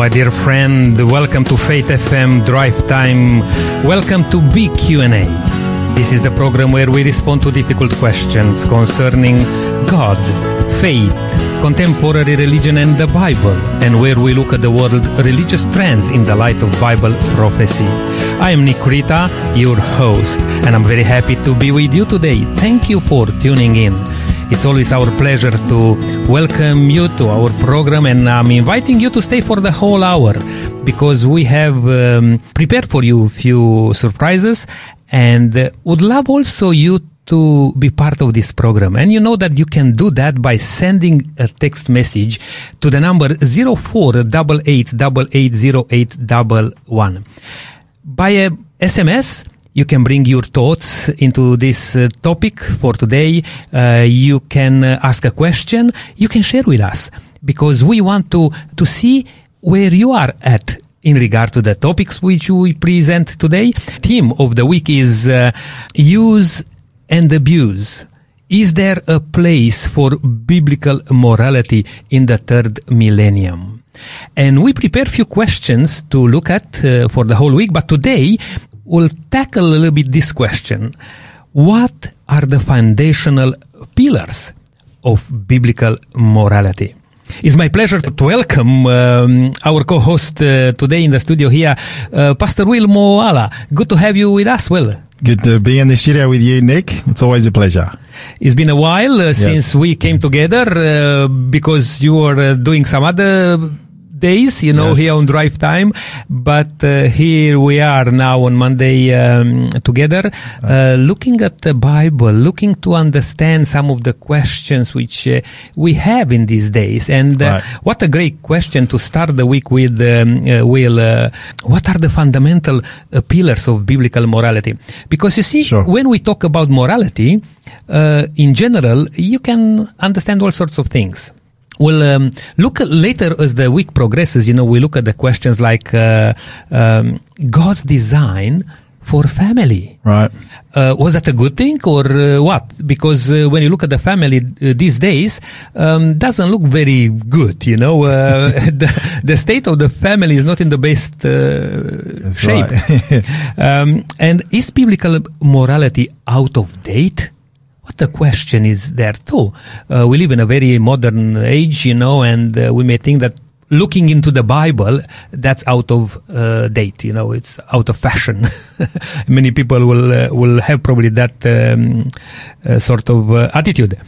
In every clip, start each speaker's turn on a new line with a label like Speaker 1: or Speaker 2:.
Speaker 1: my dear friend. Welcome to Faith FM Drive Time. Welcome to Big Q&A. This is the program where we respond to difficult questions concerning God, faith, contemporary religion and the Bible, and where we look at the world religious trends in the light of Bible prophecy. I am Nick Rita, your host, and I'm very happy to be with you today. Thank you for tuning in. It's always our pleasure to welcome you to our program, and I'm inviting you to stay for the whole hour because we have um, prepared for you a few surprises and uh, would love also you to be part of this program. And you know that you can do that by sending a text message to the number 0488880811. By a SMS, you can bring your thoughts into this uh, topic for today. Uh, you can uh, ask a question. You can share with us because we want to, to see where you are at in regard to the topics which we present today. Theme of the week is uh, use and abuse. Is there a place for biblical morality in the third millennium? And we prepare a few questions to look at uh, for the whole week, but today we'll tackle a little bit this question. What are the foundational pillars of biblical morality? It's my pleasure to welcome um, our co-host uh, today in the studio here, uh, Pastor Will Moala. Good to have you with us, Will.
Speaker 2: Good to be in the studio with you, Nick. It's always a pleasure.
Speaker 1: It's been a while uh, since we came together uh, because you were uh, doing some other days, you know,
Speaker 2: Yes.
Speaker 1: here on drive time. But uh, here we are now on Monday um, together, uh, looking at the Bible, looking to understand some of the questions which uh, we have in these days. And uh,
Speaker 2: Right.
Speaker 1: what a great question to start the week with, um, uh, Will. Uh, what are the fundamental pillars of biblical morality? Because you see,
Speaker 2: Sure.
Speaker 1: when we talk about morality, uh, in general, you can understand all sorts of things. We'll um, look at later as the week progresses. You know, we look at the questions like uh, um, God's design for family.
Speaker 2: Right.
Speaker 1: Uh, was that a good thing or uh, what? Because uh, when you look at the family uh, these days, um, doesn't look very good. You know, uh, the, the state of the family is not in the best uh, shape.
Speaker 2: right.
Speaker 1: um, and is biblical morality out of date? What the question is there too? Uh, we live in a very modern age, you know, and uh, we may think that looking into the Bible, that's out of uh, date, you know, it's out of fashion. Many people will uh, will have probably that um, uh, sort of uh, attitude.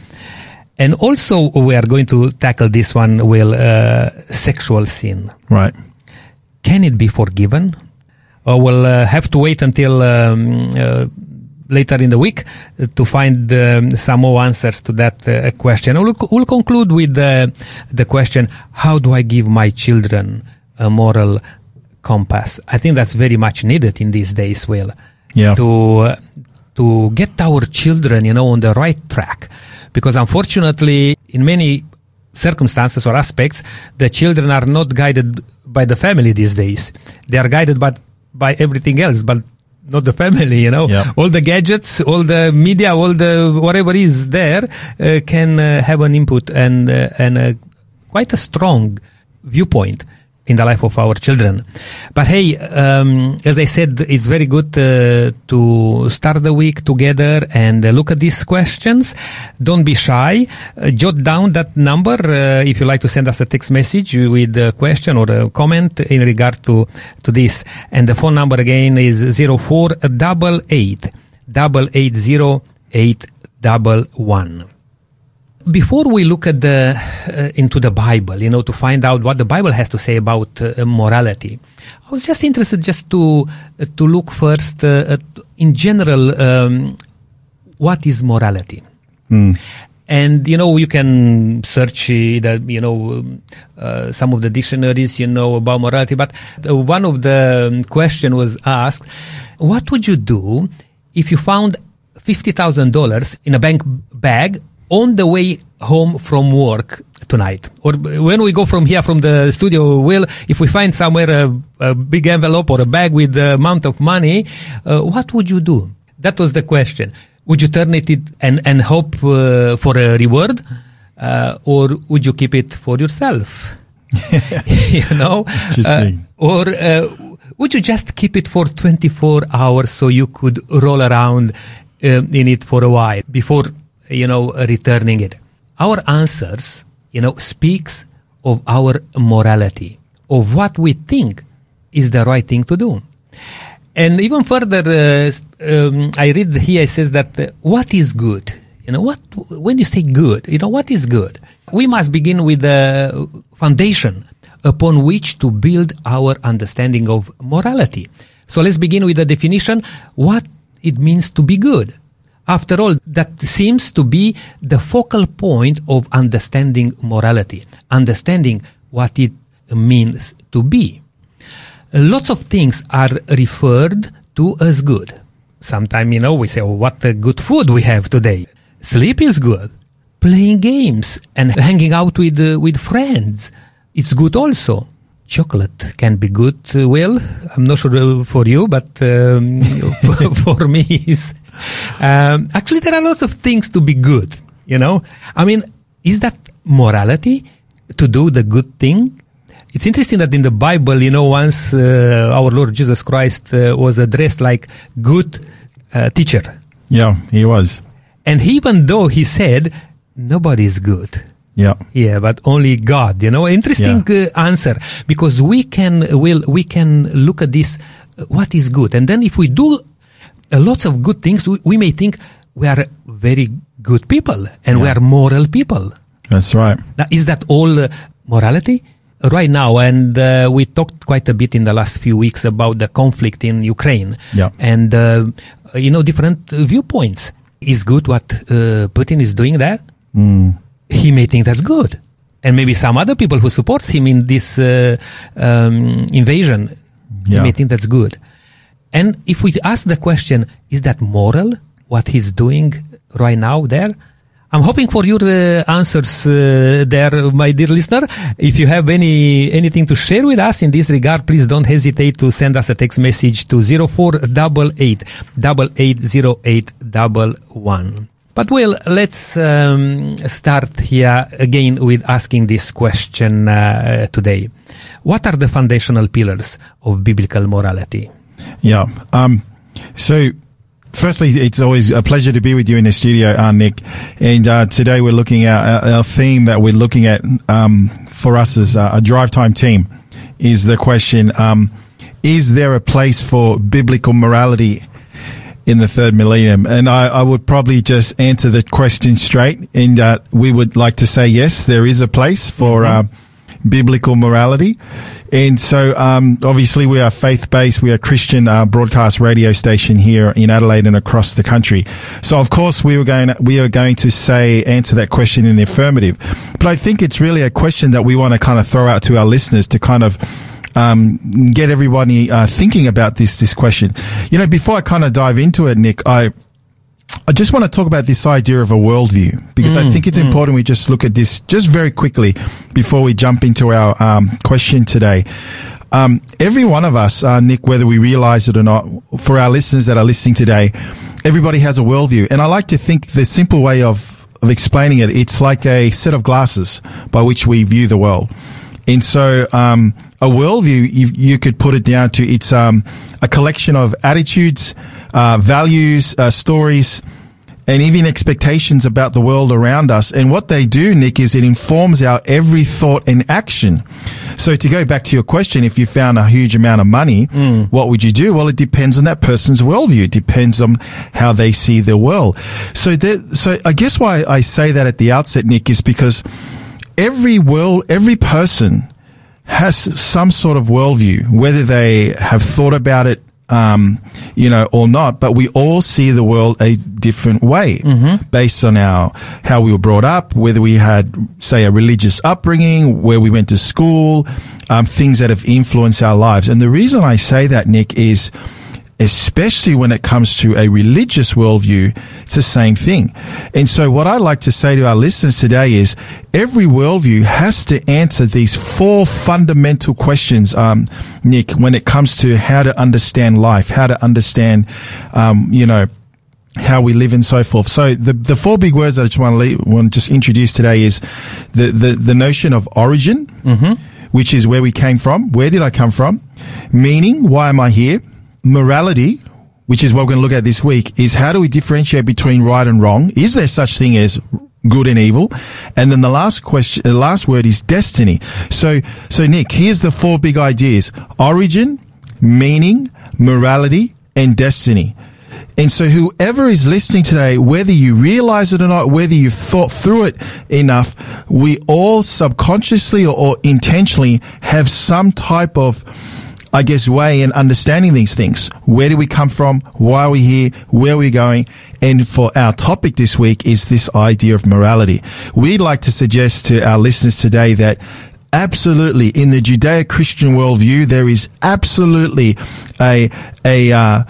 Speaker 1: And also, we are going to tackle this one, will uh, sexual sin
Speaker 2: Right.
Speaker 1: can it be forgiven? Or we'll uh, have to wait until um, uh, later in the week uh, to find um, some more answers to that uh, question. We'll, we'll conclude with uh, the question How do I give my children a moral compass? I think that's very much needed in these days, Will.
Speaker 2: Yeah.
Speaker 1: To, uh, to get our children, you know, on the right track. Because unfortunately, in many circumstances or aspects, the children are not guided by the family these days. They are guided by, by everything else, but not the family, you know.
Speaker 2: Yeah.
Speaker 1: All the gadgets, all the media, all the whatever is there uh, can uh, have an input and, uh, and quite a strong viewpoint in the life of our children. But hey, um, as I said, it's very good uh, to start the week together and uh, look at these questions. Don't be shy. Uh, jot down that number uh, if you like to send us a text message with a question or a comment in regard to, to this. And the phone number again is 0488 880 before we look at the uh, into the bible you know to find out what the bible has to say about uh, morality i was just interested just to uh, to look first uh, at, in general um, what is morality? And you know you can search uh, the you know um, uh, some of the dictionaries you know about morality but uh, one of the um, question was asked what would you do if you found $50000 in a bank bag on the way home from work tonight. Or when we go from here from the studio will if we find somewhere a, a big envelope or a bag with the amount of money uh, what would you do? That was the question. Would you turn it in and, and hope uh, for a reward? Uh, or would you keep it for yourself? You know, Uh, or uh, would you just keep it for 24 hours so you could roll around um, in it for a while before you know returning it? Our answers, you know, speaks of our morality, of what we think is the right thing to do. And even further, uh, um, I read here it says that uh, what is good? You know, what when you say good, you know, what is good? We must begin with the foundation upon which to build our understanding of morality. So let's begin with the definition what it means to be good. After all, that seems to be the focal point of understanding morality, understanding what it means to be lots of things are referred to as good. Sometimes, you know, we say, oh, what a good food we have today. Sleep is good. Playing games and hanging out with, uh, with friends. It's good also. Chocolate can be good. Uh, well, I'm not sure for you, but um, for, for, me, is um, actually there are lots of things to be good. You know, I mean, is that morality to do the good thing? It's interesting that in the Bible, you know, once uh, our Lord Jesus Christ uh, was addressed like good uh, teacher.
Speaker 2: Yeah, he was.
Speaker 1: And even though he said, nobody is good.
Speaker 2: Yeah.
Speaker 1: Yeah, but only God, you know, interesting
Speaker 2: Yeah.
Speaker 1: uh, answer because we can, will, we can look at this, uh, what is good. And then if we do a lots of good things, we, we may think we are very good people and we are moral people.
Speaker 2: That's right.
Speaker 1: Now, is that all uh, morality? Right now, and uh, we talked quite a bit in the last few weeks about the conflict in Ukraine,
Speaker 2: Yeah.
Speaker 1: and uh, you know different uh, viewpoints. Is good what uh, Putin is doing there?
Speaker 2: Mm.
Speaker 1: He may think that's good, and maybe some other people who supports him in this uh, um, invasion, he may think that's good. And if we ask the question, is that moral what he's doing right now there? I'm hoping for your uh, answers uh, there, my dear listener. If you have any anything to share with us in this regard, please don't hesitate to send us a text message to 0488 880811. But well, let's um, start here again with asking this question uh, today. What are the foundational pillars of biblical morality?
Speaker 2: Yeah. Um, so, firstly, it's always a pleasure to be with you in the studio, uh, Nick. And uh, today we're looking at our, our theme that we're looking at um, for us as a, a drive time team is the question um, Is there a place for biblical morality? In the third millennium, and I, I would probably just answer the question straight, and uh, we would like to say yes, there is a place for uh, biblical morality. And so, um, obviously, we are faith based. We are Christian uh, broadcast radio station here in Adelaide and across the country. So, of course, we were going to, we are going to say answer that question in the affirmative. But I think it's really a question that we want to kind of throw out to our listeners to kind of um, get everybody uh, thinking about this this question. You know, before I kind of dive into it, Nick, I I just want to talk about this idea of a worldview because I think it's important we just look at this just very quickly before we jump into our um, question today. Um, every one of us, uh, Nick, whether we realize it or not, for our listeners that are listening today, everybody has a worldview. And I like to think the simple way of, of explaining it, it's like a set of glasses by which we view the world. And so, um, a worldview, you, you could put it down to it's um, a collection of attitudes, uh, values, uh, stories, and even expectations about the world around us. And what they do, Nick, is it informs our every thought and action. So to go back to your question, if you found a huge amount of money, what would you do? Well, it depends on that person's worldview. It depends on how they see the world. So there, so I guess why I say that at the outset, Nick, is because every world, every person has some sort of worldview, whether they have thought about it, um, you know, or not. But we all see the world a different way based on our how we were brought up, whether we had, say, a religious upbringing, where we went to school, um, things that have influenced our lives. And the reason I say that, Nick, is especially when it comes to a religious worldview, it's the same thing. And so what I'd like to say to our listeners today is every worldview has to answer these four fundamental questions, um, Nick, when it comes to how to understand life, how to understand, um, you know, how we live and so forth. So the the four big words that I just want to leave, want to just introduce today is the the, the notion of origin, which is where we came from. Where did I come from? Meaning, why am I here? Morality, which is what we're going to look at this week, is how do we differentiate between right and wrong? Is there such thing as good and evil? And then the last question, the last word is destiny. So, so Nick, here's the four big ideas. Origin, meaning, morality, and destiny. And so whoever is listening today, whether you realize it or not, whether you've thought through it enough, we all subconsciously or, intentionally have some type of I guess, way in understanding these things. Where do we come from? Why are we here? Where are we going? And for our topic this week is this idea of morality. We'd like to suggest to our listeners today that absolutely in the Judeo-Christian worldview, there is absolutely a a uh,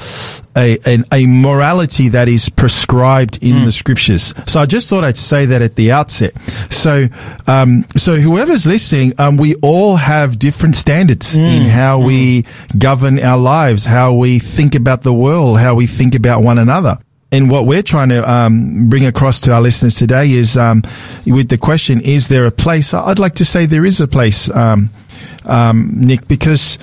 Speaker 2: a, a, a morality that is prescribed in mm. the scriptures. So I just thought I'd say that at the outset. So um, so whoever's listening, um, we all have different standards mm. in how mm. we govern our lives, how we think about the world, how we think about one another. And what we're trying to um, bring across to our listeners today is um, with the question, is there a place? I'd like to say there is a place, um, um Nick, because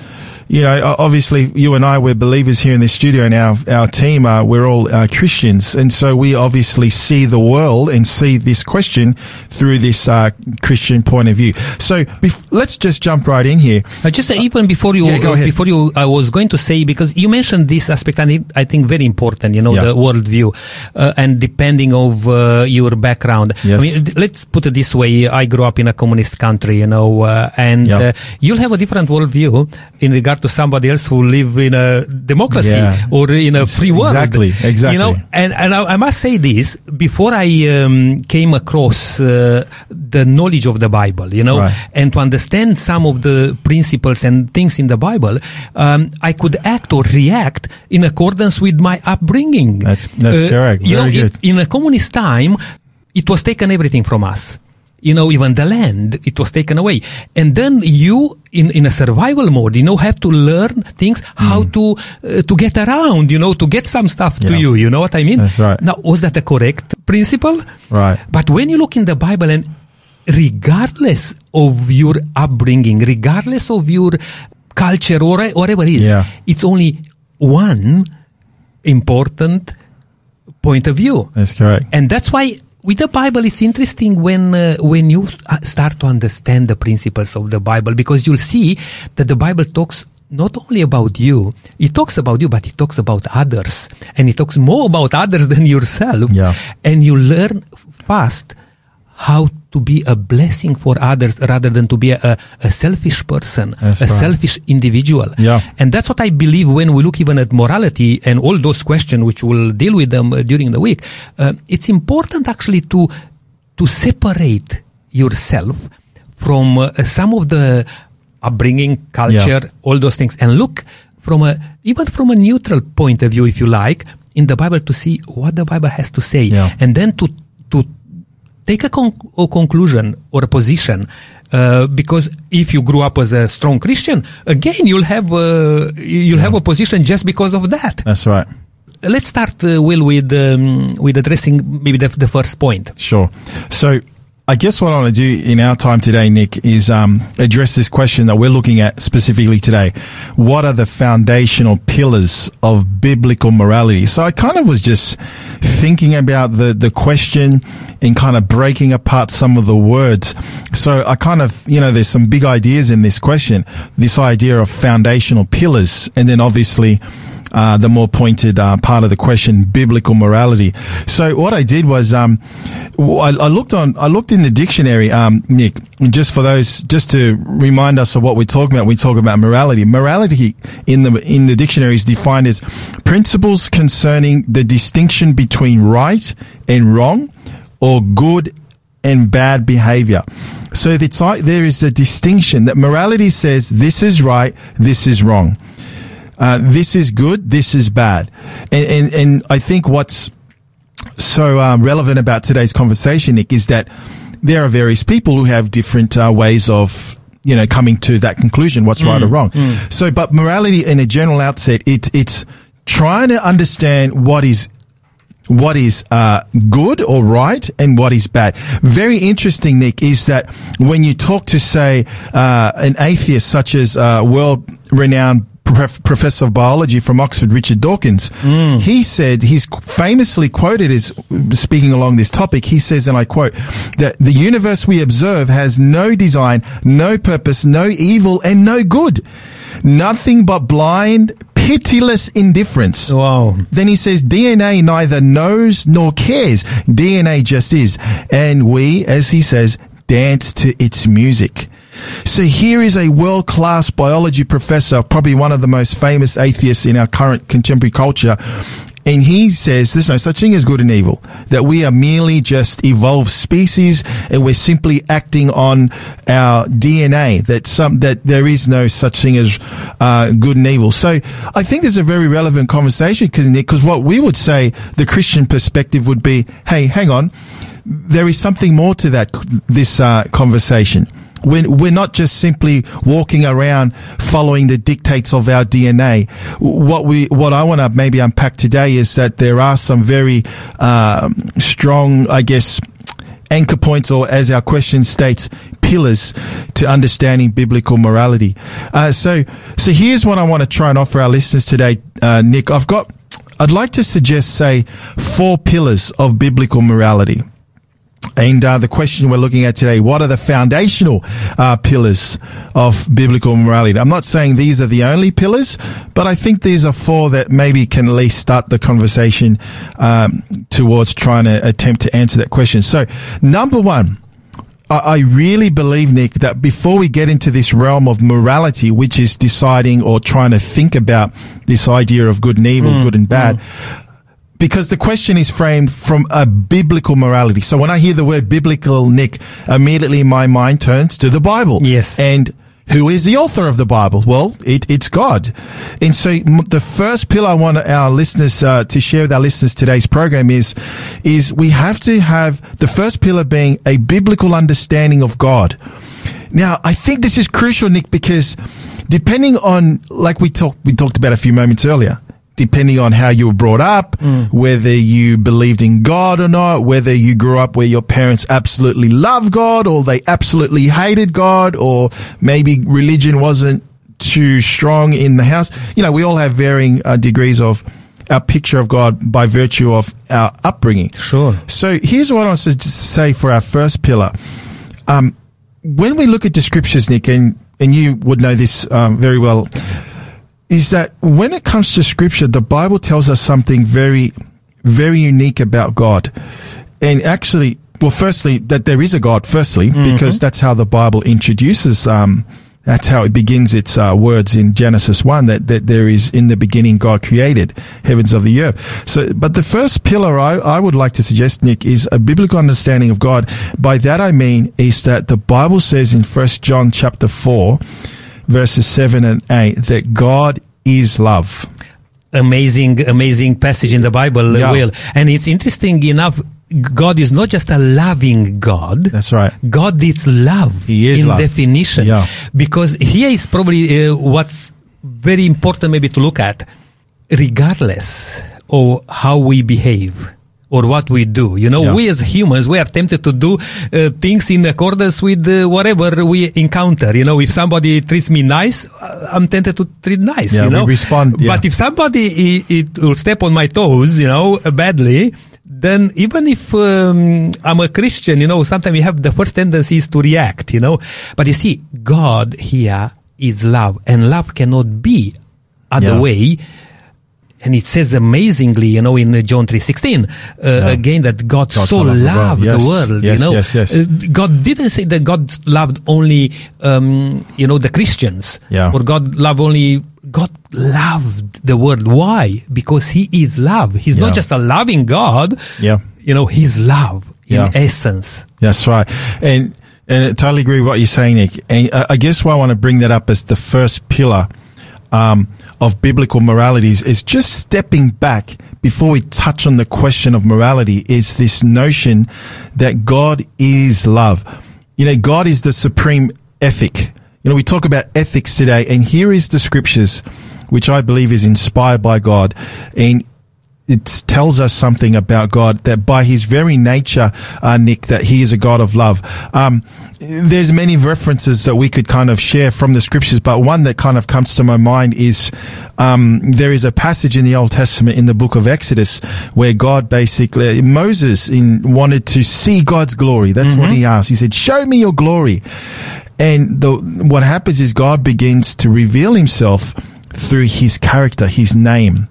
Speaker 2: you know, obviously you and I, we're believers here in this studio and our, our team, uh, we're all uh, Christians. And so we obviously see the world and see this question through this uh, Christian point of view. So bef- let's just jump right in here.
Speaker 1: Uh, just uh, even before you,
Speaker 2: yeah, go ahead.
Speaker 1: before you, I was going to say, because you mentioned this aspect and I think very important, you know, yeah. the worldview uh, and depending of your background.
Speaker 2: Yes.
Speaker 1: I mean, let's put it this way. I grew up in a communist country, you know, and yep. you'll have a different worldview in regard to somebody else who live in a democracy yeah. or in a free world.
Speaker 2: Exactly, exactly.
Speaker 1: You know, and, and I, I must say this, before I um, came across uh, the knowledge of the Bible, you know, right. and to understand some of the principles and things in the Bible, um, I could act or react in accordance with my upbringing.
Speaker 2: That's, that's uh, correct. Very
Speaker 1: you know,
Speaker 2: good.
Speaker 1: in a communist time, it was taken everything from us you know, even the land, it was taken away. And then you, in, in a survival mode, you know, have to learn things, how mm. to, uh, to get around, you know, to get some stuff yeah. to you. You know what I mean?
Speaker 2: That's right.
Speaker 1: Now, was that the correct principle?
Speaker 2: Right.
Speaker 1: But when you look in the Bible and regardless of your upbringing, regardless of your culture or whatever it is,
Speaker 2: yeah.
Speaker 1: it's only one important point of view.
Speaker 2: That's correct.
Speaker 1: And that's why with the Bible, it's interesting when uh, when you uh, start to understand the principles of the Bible because you'll see that the Bible talks not only about you, it talks about you, but it talks about others, and it talks more about others than yourself.
Speaker 2: Yeah.
Speaker 1: And you learn fast how to be a blessing for others rather than to be a, a selfish person,
Speaker 2: that's
Speaker 1: a
Speaker 2: right.
Speaker 1: selfish individual.
Speaker 2: Yeah.
Speaker 1: And that's what I believe when we look even at morality and all those questions, which we'll deal with them uh, during the week. Uh, it's important actually to, to separate yourself from uh, some of the upbringing, culture, yeah. all those things, and look from a, even from a neutral point of view, if you like, in the Bible to see what the Bible has to say.
Speaker 2: Yeah.
Speaker 1: And then to, to take a, con- a conclusion or a position uh, because if you grew up as a strong Christian, again you'll have uh, you'll yeah. have a position just because of that.
Speaker 2: That's right.
Speaker 1: Let's start, uh, Will, with um, with addressing maybe the, the first point.
Speaker 2: Sure. So I guess what I want to do in our time today, Nick, is um, address this question that we're looking at specifically today. What are the foundational pillars of biblical morality? So I kind of was just thinking about the, the question and kind of breaking apart some of the words. So I kind of, you know, there's some big ideas in this question. This idea of foundational pillars and then obviously uh, the more pointed uh, part of the question, biblical morality. So what I did was um, I, I, looked on I looked in the dictionary, um, Nick, and just for those just to remind us of what we're talking about. We talk about morality. Morality in the in the dictionary is defined as principles concerning the distinction between right and wrong, or good and bad behavior. So it's like there is a distinction that morality says this is right, this is wrong. Uh, this is good, this is bad. And, and, and I think what's so um, relevant about today's conversation, Nick, is that there are various people who have different uh, ways of you know coming to that conclusion what's mm, right or mm, wrong mm. so but morality in a general outset it, it's trying to understand what is what is uh, good or right and what is bad. Very interesting, Nick, is that when you talk to, say, uh, an atheist such as uh, world renowned professor of biology from Oxford, Richard Dawkins, mm. he said, he's famously quoted as speaking along this topic. He says, and I quote, that the universe we observe has no design, no purpose, no evil, and no good. Nothing but blind, pitiless indifference.
Speaker 1: Wow.
Speaker 2: Then he says DNA neither knows nor cares. DNA just is. And we, as he says, dance to its music. So here is a world class biology professor, probably one of the most famous atheists in our current contemporary culture. And he says there's no such thing as good and evil, that we are merely just evolved species and we're simply acting on our DNA, that some, that there is no such thing as, uh, good and evil. So I think there's a very relevant conversation because what we would say, the Christian perspective would be, hey, hang on, there is something more to that, this, uh, conversation we're, we're not just simply walking around following the dictates of our DNA. What we, what I want to maybe unpack today is that there are some very uh, strong, I guess, anchor points, or as our question states, pillars to understanding biblical morality. Uh, so, so here's what I want to try and offer our listeners today, uh, Nick. I've got, I'd like to suggest, say, four pillars of biblical morality. And uh, the question we're looking at today, what are the foundational uh, pillars of biblical morality? I'm not saying these are the only pillars, but I think these are four that maybe can at least start the conversation um, towards trying to attempt to answer that question. So, number one, I really believe, Nick, that before we get into this realm of morality, which is deciding or trying to think about this idea of good and evil, mm, good and bad, mm because the question is framed from a biblical morality. So when I hear the word biblical, Nick, immediately my mind turns to the Bible.
Speaker 1: Yes.
Speaker 2: And who is the author of the Bible? Well, it, it's God. And so the first pillar I want our listeners uh, to share with our listeners today's program is, is we have to have the first pillar being a biblical understanding of God. Now, I think this is crucial, Nick, because depending on, like we talked, we talked about a few moments earlier, depending on how you were brought up, mm. whether you believed in God or not, whether you grew up where your parents absolutely loved God or they absolutely hated God, or maybe religion wasn't too strong in the house. You know, we all have varying uh, degrees of our picture of God by virtue of our upbringing.
Speaker 1: Sure.
Speaker 2: So here's what I want to say for our first pillar. Um, when we look at the scriptures, Nick, and, and you would know this um, very well, is that when it comes to scripture, the Bible tells us something very, very unique about God. And actually, well, firstly, that there is a God, firstly, mm-hmm. because that's how the Bible introduces, um, that's how it begins its uh, words in Genesis 1 that, that there is in the beginning God created heavens of the earth. So, but the first pillar I, I would like to suggest, Nick, is a biblical understanding of God. By that I mean is that the Bible says in First John chapter 4, verses 7 and 8 that God is love.
Speaker 1: Amazing, amazing passage in the Bible, yeah. Will. And it's interesting enough. God is not just a loving God.
Speaker 2: That's right.
Speaker 1: God is love.
Speaker 2: He is
Speaker 1: in
Speaker 2: love.
Speaker 1: definition.
Speaker 2: Yeah.
Speaker 1: Because here is probably uh, what's very important maybe to look at, regardless of how we behave or what we do. You know, yeah. we as humans, we are tempted to do uh, things in accordance with uh, whatever we encounter. You know, if somebody treats me nice, uh, I'm tempted to treat nice.
Speaker 2: Yeah,
Speaker 1: you know,
Speaker 2: respond.
Speaker 1: Yeah. But if somebody it, will step on my toes, you know, badly, then even if um, I'm a Christian, you know, sometimes we have the first tendencies to react. You know, but you see, God here is love, and love cannot be other way and it says amazingly, you know, in John 3.16, uh, yeah. again, that God, God so loved the world, the world
Speaker 2: yes,
Speaker 1: you know.
Speaker 2: Yes, yes. Uh,
Speaker 1: God didn't say that God loved only, um, you know, the Christians.
Speaker 2: Yeah.
Speaker 1: Or God loved only, God loved the world. Why? Because He is love. He's yeah. not just a loving God.
Speaker 2: Yeah.
Speaker 1: You know, He's love in yeah. essence.
Speaker 2: That's right. And, and I totally agree with what you're saying, Nick. And I guess why I want to bring that up as the first pillar, um, of biblical moralities is just stepping back before we touch on the question of morality is this notion that God is love. You know, God is the supreme ethic. You know, we talk about ethics today and here is the scriptures, which I believe is inspired by God. And it tells us something about God that by his very nature, uh, Nick, that he is a God of love. Um, there's many references that we could kind of share from the scriptures, but one that kind of comes to my mind is um, there is a passage in the Old Testament in the book of Exodus where God basically Moses in, wanted to see God's glory. That's what he asked. He said, "Show me your glory." And the, what happens is God begins to reveal Himself through His character, His name.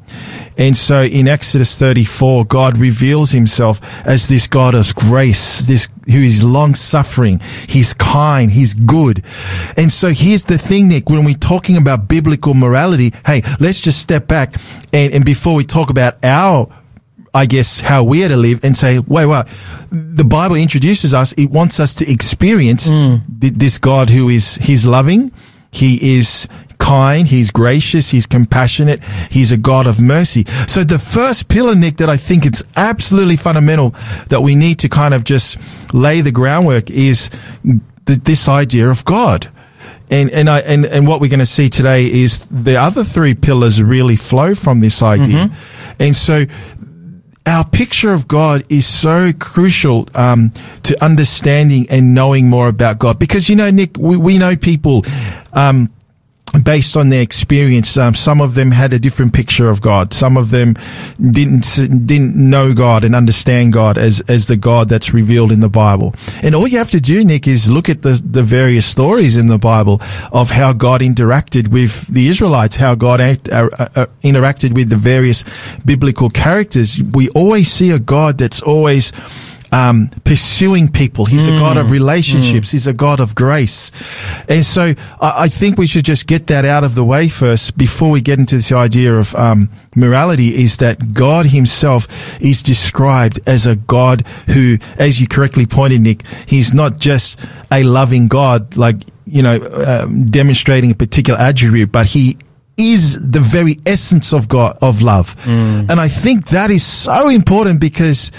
Speaker 2: And so in Exodus 34, God reveals himself as this God of grace, this who is long suffering. He's kind. He's good. And so here's the thing, Nick, when we're talking about biblical morality, hey, let's just step back and, and before we talk about our I guess how we are to live and say, wait, wait, the Bible introduces us. It wants us to experience mm. th- this God who is, he's loving. He is kind. He's gracious. He's compassionate. He's a God of mercy. So the first pillar, Nick, that I think it's absolutely fundamental that we need to kind of just lay the groundwork is th- this idea of God. And, and I, and, and what we're going to see today is the other three pillars really flow from this idea. And so our picture of God is so crucial um, to understanding and knowing more about God. Because you know, Nick, we, we know people. Um, based on their experience, um, some of them had a different picture of God. Some of them didn't didn't know God and understand God as as the God that's revealed in the Bible. And all you have to do, Nick, is look at the the various stories in the Bible of how God interacted with the Israelites, how God act, uh, uh, interacted with the various biblical characters. We always see a God that's always um, pursuing people. He's a God of relationships. He's a God of grace. And so I, I, think we should just get that out of the way first before we get into this idea of um, morality is that God himself is described as a God who, as you correctly pointed, Nick, he's not just a loving God, like, you know, um, demonstrating a particular attribute, but he is the very essence of God, of love. Mm. And I think that is so important because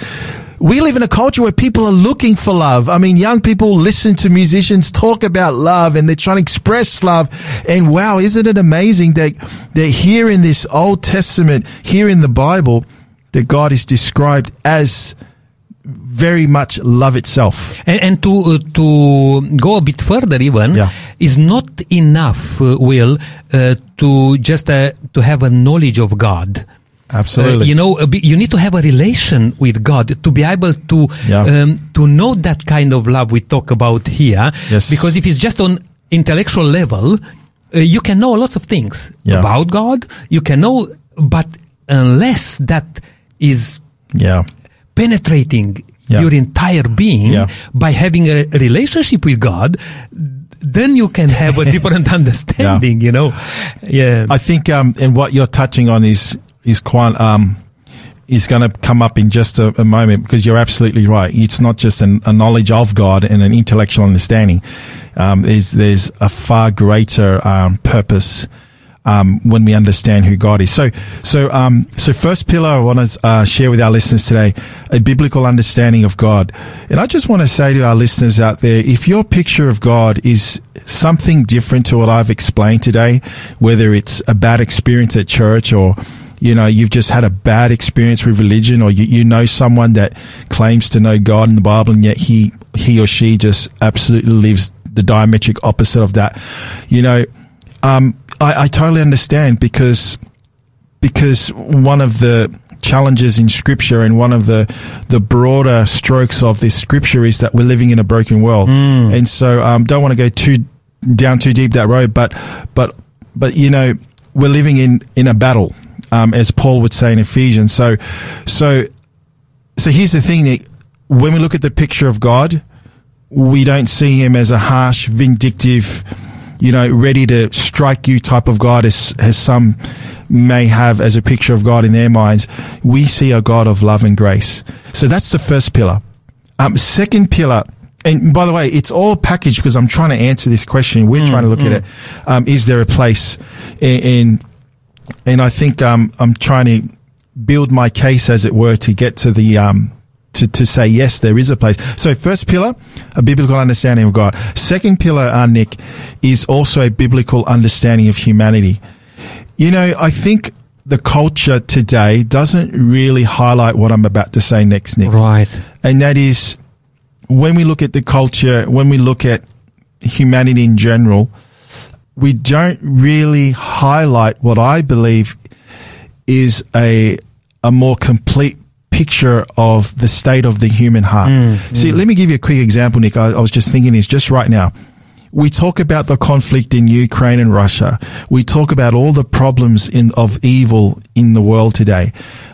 Speaker 2: we live in a culture where people are looking for love. I mean, young people listen to musicians talk about love and they're trying to express love. And wow, isn't it amazing that, that here in this Old Testament, here in the Bible, that God is described as very much love itself.
Speaker 1: And, and to uh, to go a bit further, even
Speaker 2: Yeah.
Speaker 1: is not enough. Uh, will uh, to just uh, to have a knowledge of God.
Speaker 2: Absolutely.
Speaker 1: Uh, you know, you need to have a relation with God to be able to
Speaker 2: Yeah.
Speaker 1: um, to know that kind of love we talk about here.
Speaker 2: Yes.
Speaker 1: Because if it's just on intellectual level, uh, you can know lots of things
Speaker 2: Yeah.
Speaker 1: about God. You can know, but unless that is
Speaker 2: yeah.
Speaker 1: penetrating
Speaker 2: Yeah.
Speaker 1: your entire being
Speaker 2: Yeah.
Speaker 1: by having a relationship with God, then you can have a different understanding, you know. Yeah.
Speaker 2: I think, um, and what you're touching on is, is quite, um, is going to come up in just a, a moment because you're absolutely right. It's not just an, a knowledge of God and an intellectual understanding. Um, there's, there's a far greater, um, purpose, um, when we understand who God is. So, so, um, so first pillar I want to uh, share with our listeners today, a biblical understanding of God. And I just want to say to our listeners out there, if your picture of God is something different to what I've explained today, whether it's a bad experience at church or you know, you've just had a bad experience with religion or you, you know someone that claims to know God in the Bible and yet he, he or she just absolutely lives the diametric opposite of that. You know, um, I, I totally understand because, because one of the challenges in scripture and one of the, the broader strokes of this scripture is that we're living in a broken world. And so, um, don't want to go too down too deep that road, but, but, but, you know, we're living in, in a battle um, as Paul would say in Ephesians. So, so, so here's the thing, Nick. When we look at the picture of God, we don't see him as a harsh, vindictive, you know, ready to strike you type of God as, as some may have as a picture of God in their minds. We see a God of love and grace. So that's the first pillar. Um, second pillar, and by the way, it's all packaged because I'm trying to answer this question. We're trying to look at it. Um, is there a place in, in and I think um, I'm trying to build my case, as it were, to get to the um, to to say yes, there is a place. So first pillar, a biblical understanding of God. Second pillar, uh, Nick, is also a biblical understanding of humanity. You know, I think the culture today doesn't really highlight what I'm about to say next, Nick.
Speaker 1: Right.
Speaker 2: And that is when we look at the culture, when we look at humanity in general, we don't really highlight what I believe is a a more complete picture of the state of the human heart. Mm, See, mm. let me give you a quick example, Nick. I, I was just thinking this just right now. We talk about the conflict in Ukraine and Russia. We talk about all the problems in, of evil in the world today.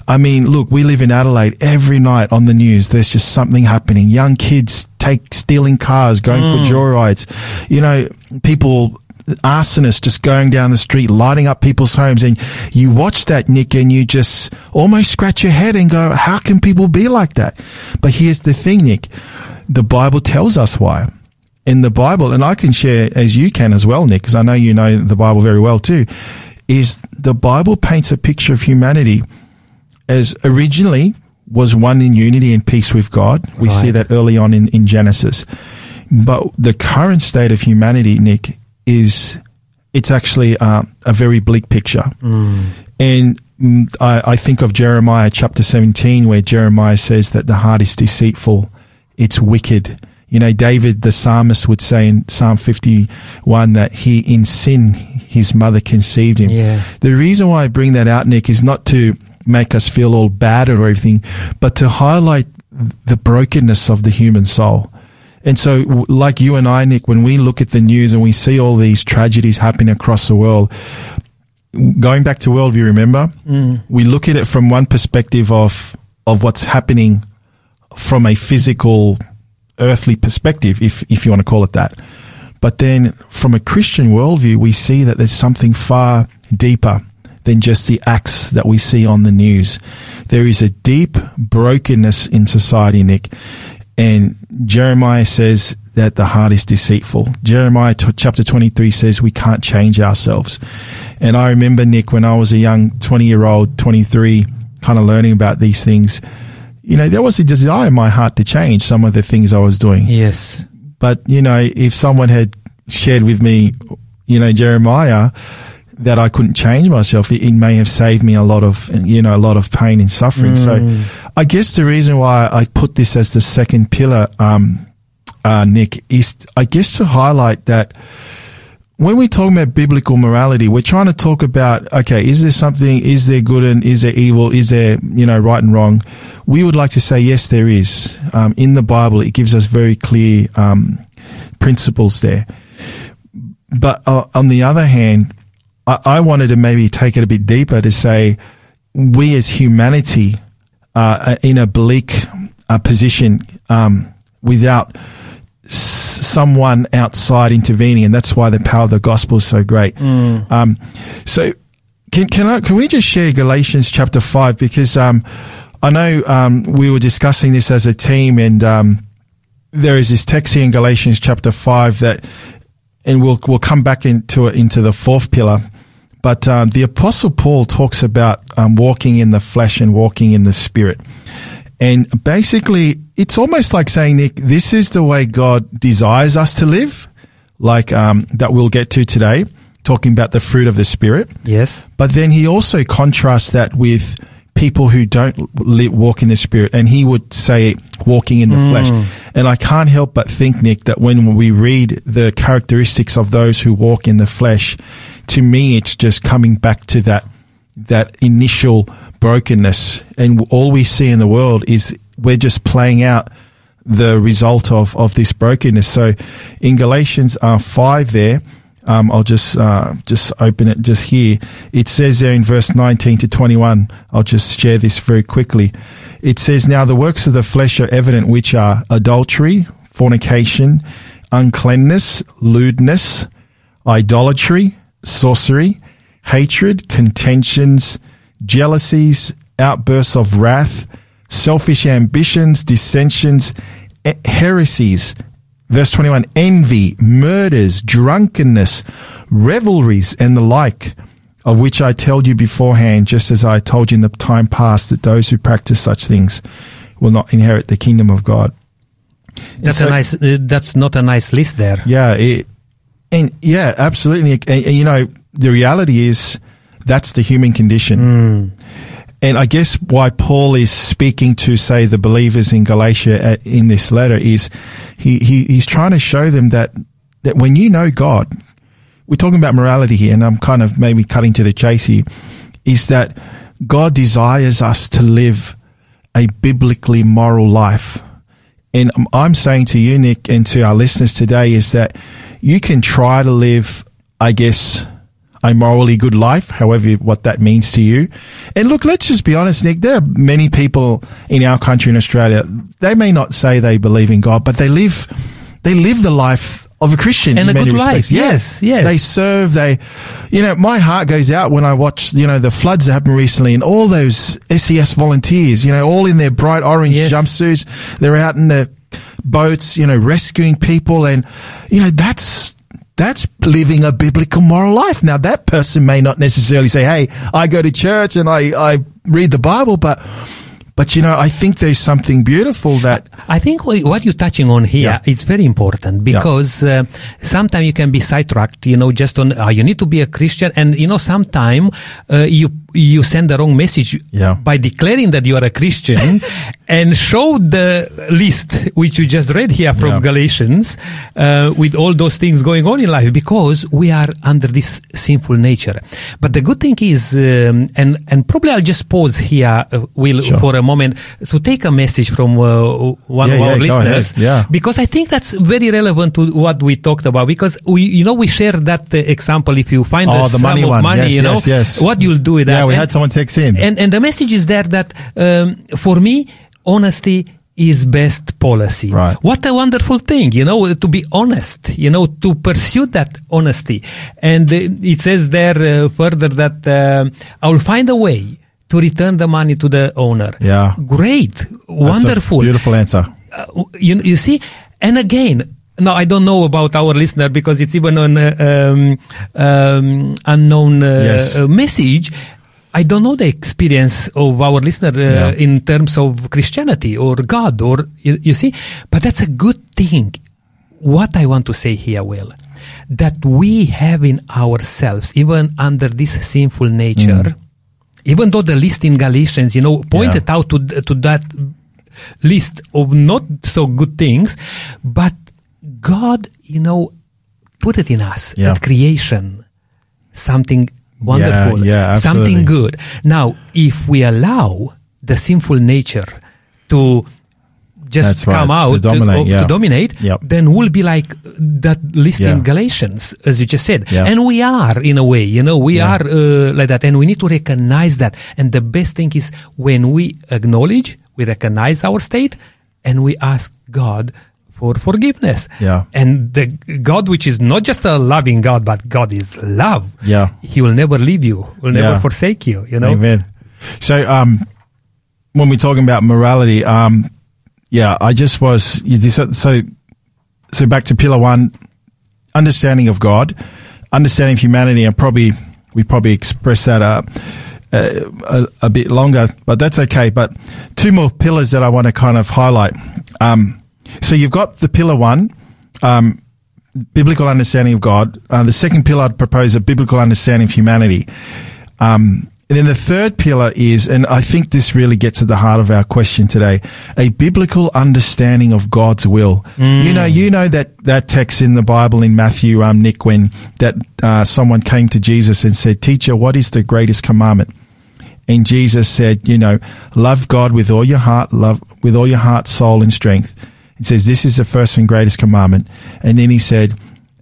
Speaker 2: I mean, look, we live in Adelaide every night on the news. There's just something happening. Young kids take stealing cars, going for mm. joyrides. You know, people arsonists just going down the street, lighting up people's homes. And you watch that, Nick, and you just almost scratch your head and go, how can people be like that? But here's the thing, Nick. The Bible tells us why. In the Bible, and I can share as you can as well, Nick, because I know you know the Bible very well too, is the Bible paints a picture of humanity as originally was one in unity and peace with God. We see that early on in, in Genesis. But the current state of humanity, Nick, is it's actually uh, a very bleak picture. And mm, I, I think of Jeremiah chapter 17, where Jeremiah says that the heart is deceitful, it's wicked. You know, David, the psalmist, would say in Psalm 51 that he, in sin, his mother conceived him.
Speaker 1: Yeah.
Speaker 2: The reason why I bring that out, Nick, is not to make us feel all bad or everything, but to highlight the brokenness of the human soul. And so, like you and I, Nick, when we look at the news and we see all these tragedies happening across the world, going back to worldview, remember, mm. we look at it from one perspective of of what's happening from a physical, earthly perspective, if if you want to call it that. But then, from a Christian worldview, we see that there's something far deeper than just the acts that we see on the news. There is a deep brokenness in society, Nick. And Jeremiah says that the heart is deceitful. Jeremiah t- chapter 23 says we can't change ourselves. And I remember, Nick, when I was a young 20 year old, 23, kind of learning about these things, you know, there was a desire in my heart to change some of the things I was doing.
Speaker 1: Yes.
Speaker 2: But, you know, if someone had shared with me, you know, Jeremiah, that I couldn't change myself, it, it may have saved me a lot of, you know, a lot of pain and suffering. So I guess the reason why I put this as the second pillar, um, uh, Nick, is I guess to highlight that when we talk about biblical morality, we're trying to talk about, okay, is there something, is there good and is there evil? Is there, you know, right and wrong? We would like to say, yes, there is. Um, in the Bible, it gives us very clear, um, principles there. But uh, on the other hand, I, I wanted to maybe take it a bit deeper to say, we as humanity uh, are in a bleak uh, position um, without s- someone outside intervening, and that's why the power of the gospel is so great. Um, so, can can I can we just share Galatians chapter five because um, I know um, we were discussing this as a team, and um, there is this text here in Galatians chapter five that, and we'll we'll come back into it into the fourth pillar. But um, the Apostle Paul talks about um, walking in the flesh and walking in the spirit. And basically, it's almost like saying, Nick, this is the way God desires us to live, like um, that we'll get to today, talking about the fruit of the Spirit.
Speaker 1: Yes.
Speaker 2: But then he also contrasts that with people who don't walk in the Spirit, and he would say walking in the flesh. And I can't help but think, Nick, that when we read the characteristics of those who walk in the flesh, to me, it's just coming back to that that initial brokenness, and all we see in the world is we're just playing out the result of, of this brokenness. So in Galatians uh, 5 there, um, I'll just uh, just open it just here. It says there in verse 19 to 21, I'll just share this very quickly. It says, Now the works of the flesh are evident, which are adultery, fornication, uncleanness, lewdness, idolatry, sorcery, hatred, contentions, jealousies, outbursts of wrath, selfish ambitions, dissensions, heresies. Verse 21 envy, murders, drunkenness, revelries, and the like, of which I tell you beforehand, just as I told you in the time past, that those who practice such things will not inherit the kingdom of God.
Speaker 1: That's
Speaker 2: so-
Speaker 1: a nice. Uh, that's not a nice list there.
Speaker 2: Yeah, it, and yeah, absolutely. And, and, you know, the reality is That's the human condition. And I guess why Paul is speaking to, say, the believers in Galatia uh, in this letter is he, he, he's trying to show them that, that when you know God, we're talking about morality here, and I'm kind of maybe cutting to the chase here, is that God desires us to live a biblically moral life. And I'm saying to you, Nick, and to our listeners today is that you can try to live, I guess, a morally good life, however, what that means to you. And look, let's just be honest, Nick. There are many people in our country in Australia. They may not say they believe in God, but they live, they live the life of a Christian
Speaker 1: And
Speaker 2: in
Speaker 1: a
Speaker 2: many
Speaker 1: good
Speaker 2: respects.
Speaker 1: life. Yes, yes.
Speaker 2: They serve. They, you know, my heart goes out when I watch, you know, the floods that happened recently and all those SES volunteers, you know, all in their bright orange
Speaker 1: Yes.
Speaker 2: jumpsuits. They're out in the boats, you know, rescuing people. And, you know, that's, that's living a biblical moral life. Now that person may not necessarily say, Hey, I go to church and I, I read the Bible, but, but you know, I think there's something beautiful that,
Speaker 1: I think what you're touching on here
Speaker 2: Yeah.
Speaker 1: is very important because uh, sometimes you can be sidetracked, you know, just on uh, you need to be a Christian, and you know, sometimes uh, you you send the wrong message
Speaker 2: Yeah.
Speaker 1: by declaring that you are a Christian and show the list which you just read here from
Speaker 2: Yeah.
Speaker 1: Galatians uh, with all those things going on in life because we are under this sinful nature. But the good thing is, um, and and probably I'll just pause here, uh, Will,
Speaker 2: Sure.
Speaker 1: for a moment to take a message from uh, one
Speaker 2: Yeah,
Speaker 1: of our listeners.
Speaker 2: Yeah.
Speaker 1: Because I think that's very relevant to what we talked about. Because we, you know, we share that uh, example. If you find
Speaker 2: Oh,
Speaker 1: a
Speaker 2: the
Speaker 1: sum
Speaker 2: money
Speaker 1: of
Speaker 2: one.
Speaker 1: money,
Speaker 2: Yes,
Speaker 1: you know,
Speaker 2: yes.
Speaker 1: what you'll do with that.
Speaker 2: We
Speaker 1: And-
Speaker 2: had someone text in.
Speaker 1: and and the message is there that um, for me, honesty is best policy.
Speaker 2: Right.
Speaker 1: What a wonderful thing, you know, to be honest, you know, to pursue that honesty. And uh, it says there uh, further that uh, I will find a way to return the money to the owner.
Speaker 2: Yeah.
Speaker 1: Great.
Speaker 2: That's
Speaker 1: Wonderful
Speaker 2: beautiful answer.
Speaker 1: uh, you, you see, and again, now I don't know about our listener because it's even an uh, um, um, unknown uh,
Speaker 2: Yes.
Speaker 1: uh, message. I don't know the experience of our listener uh,
Speaker 2: Yeah.
Speaker 1: in terms of Christianity or God, or you, you see, but that's a good thing. What I want to say here, Will, that we have in ourselves, even under this sinful nature, even though the list in Galatians, you know, pointed out to to that list of not so good things, but God, you know, put it in us
Speaker 2: Yeah.
Speaker 1: that creation, something wonderful,
Speaker 2: yeah,
Speaker 1: something good. Now, if we allow the sinful nature to just
Speaker 2: That's
Speaker 1: come
Speaker 2: to
Speaker 1: out uh,
Speaker 2: dominate,
Speaker 1: of-
Speaker 2: yeah.
Speaker 1: to dominate,
Speaker 2: Yep.
Speaker 1: then we'll be like that list in Galatians, as you just said.
Speaker 2: Yeah.
Speaker 1: And we are in a way, you know, we
Speaker 2: Yeah.
Speaker 1: are uh, like that, and we need to recognize that. And the best thing is when we acknowledge, we recognize our state, and we ask God for forgiveness.
Speaker 2: Yeah.
Speaker 1: And the God, which is not just a loving God, but God is love.
Speaker 2: Yeah.
Speaker 1: He will never leave you. Will never
Speaker 2: Yeah.
Speaker 1: forsake you. You know.
Speaker 2: Amen. So, um, when we're talking about morality, um, yeah, I just was so so back to pillar one, understanding of God, understanding of humanity, and probably we probably express that uh, uh, a, a bit longer, but that's okay. But two more pillars that I want to kind of highlight. Um, so you've got the pillar one. Um, biblical understanding of God. Uh, the second pillar I'd propose a biblical understanding of humanity. Um, and then the third pillar is, and I think this really gets at the heart of our question today, a biblical understanding of God's will. You know, you know that, that text in the Bible in Matthew, um, Nick, when that, uh, someone came to Jesus and said, teacher, what is the greatest commandment? And Jesus said, you know, love God with all your heart, love with all your heart, soul, and strength. He says, this is the first and greatest commandment. And then he said,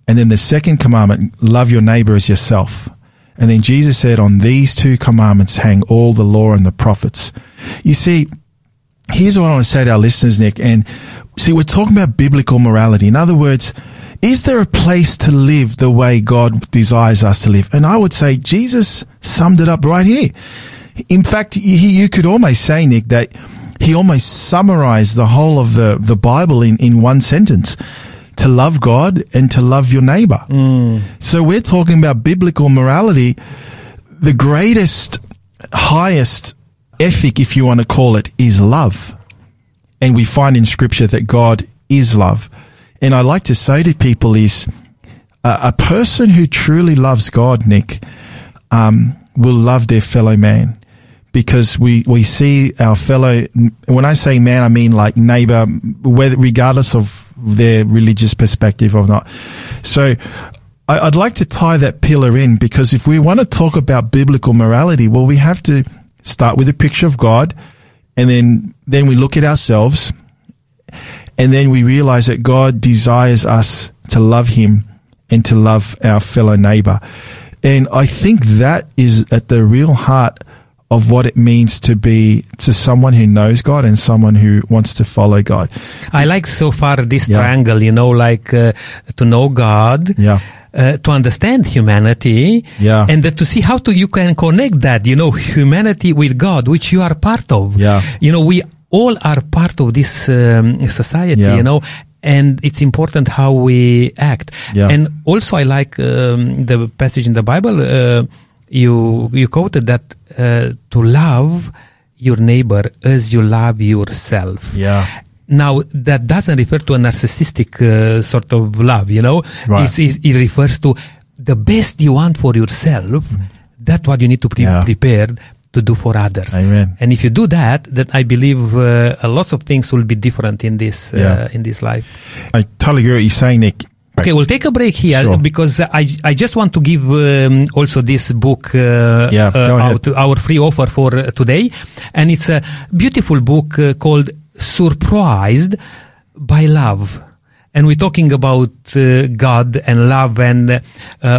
Speaker 2: and then the second commandment, love your neighbor as yourself. And then Jesus said, on these two commandments hang all the law and the prophets. You see, here's what I want to say to our listeners, Nick. And see, we're talking about biblical morality. In other words, is there a place to live the way God desires us to live? And I would say Jesus summed it up right here. In fact, you could almost say, Nick, that he almost summarized the whole of the, the Bible in, in one sentence. To love God and to love your neighbor. So we're talking about biblical morality. The greatest, highest ethic, if you want to call it, is love. And we find in scripture that God is love. And I like to say to people is a, a person who truly loves God, Nick, um, will love their fellow man because we, we see our fellow, when I say man, I mean like neighbor, whether, regardless of their religious perspective or not. So I, I'd like to tie that pillar in because if we want to talk about biblical morality, well, we have to start with a picture of God and then, then we look at ourselves and then we realize that God desires us to love him and to love our fellow neighbor. And I think that is at the real heart of what it means to be to someone who knows God and someone who wants to follow God.
Speaker 1: I like so far this
Speaker 2: Yeah.
Speaker 1: triangle, you know, like uh, to know God.
Speaker 2: Yeah.
Speaker 1: Uh, to understand humanity
Speaker 2: Yeah.
Speaker 1: and to see how to you can connect that you know humanity with god which you are part of
Speaker 2: Yeah.
Speaker 1: you know we all are part of this um, society
Speaker 2: Yeah.
Speaker 1: you know and it's important how we act
Speaker 2: Yeah.
Speaker 1: and also i like um, the passage in the bible uh, you you quoted that uh, to love your neighbor as you love yourself
Speaker 2: Yeah.
Speaker 1: now that doesn't refer to a narcissistic uh, sort of love you know
Speaker 2: Right.
Speaker 1: it's, it, it refers to the best you want for yourself that's what you need to be
Speaker 2: Yeah.
Speaker 1: prepared to do for others
Speaker 2: Amen.
Speaker 1: and if you do that then i believe uh, lots of things will be different in this uh,
Speaker 2: Yeah.
Speaker 1: in this life
Speaker 2: I totally agree what you're saying, Nick.
Speaker 1: Okay, we'll take a break here
Speaker 2: Sure.
Speaker 1: because I I just want to give um, also this book uh,
Speaker 2: Yeah,
Speaker 1: uh, out our free offer for uh, today, and it's a beautiful book uh, called "Surprised by Love." And we're talking about uh, God and love and uh,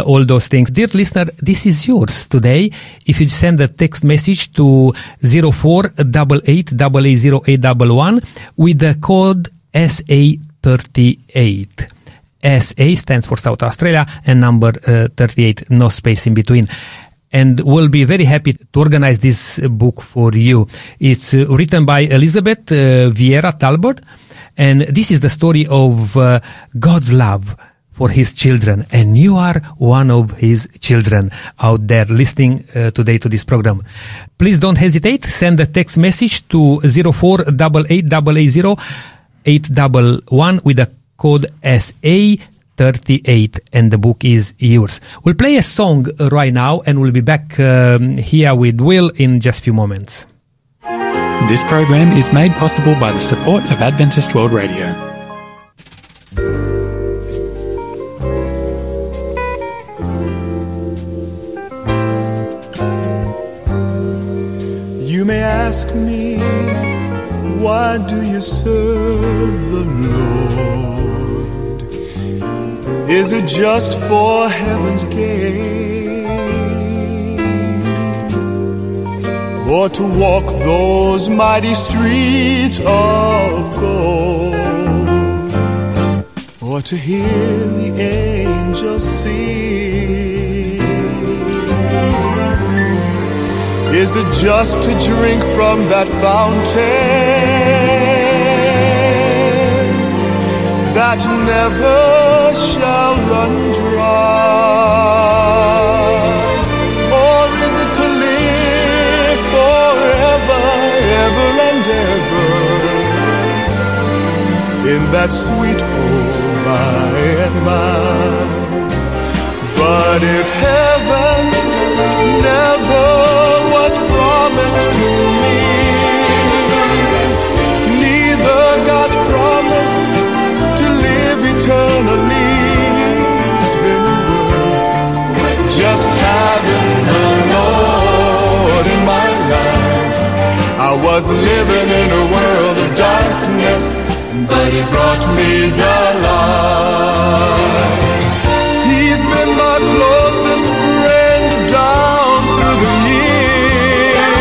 Speaker 1: all those things. Dear listener, this is yours today. If you send a text message to 0488880811 with the code SA38. SA stands for South Australia and number uh, 38, no space in between. And we'll be very happy to organize this book for you. It's uh, written by Elizabeth uh, Viera Talbot, and this is the story of uh, God's love for his children. And you are one of his children out there listening uh, today to this program. Please don't hesitate. Send a text message to 048880 811 with the code SA38 and the book is yours. We'll play a song right now and we'll be back um, here with Will in just a few moments.
Speaker 3: This program is made possible by the support of Adventist World Radio.
Speaker 4: You may ask me, why do you serve the Lord? Is it just for heaven's gain? Or to walk those mighty streets of gold? Or to hear the angels sing? Is it just to drink from that fountain that never shall run dry? Or is it to live forever, ever and ever in that sweet old by and by? But if I was living in a world of darkness, but He brought me the light. He's been my closest friend down through the years.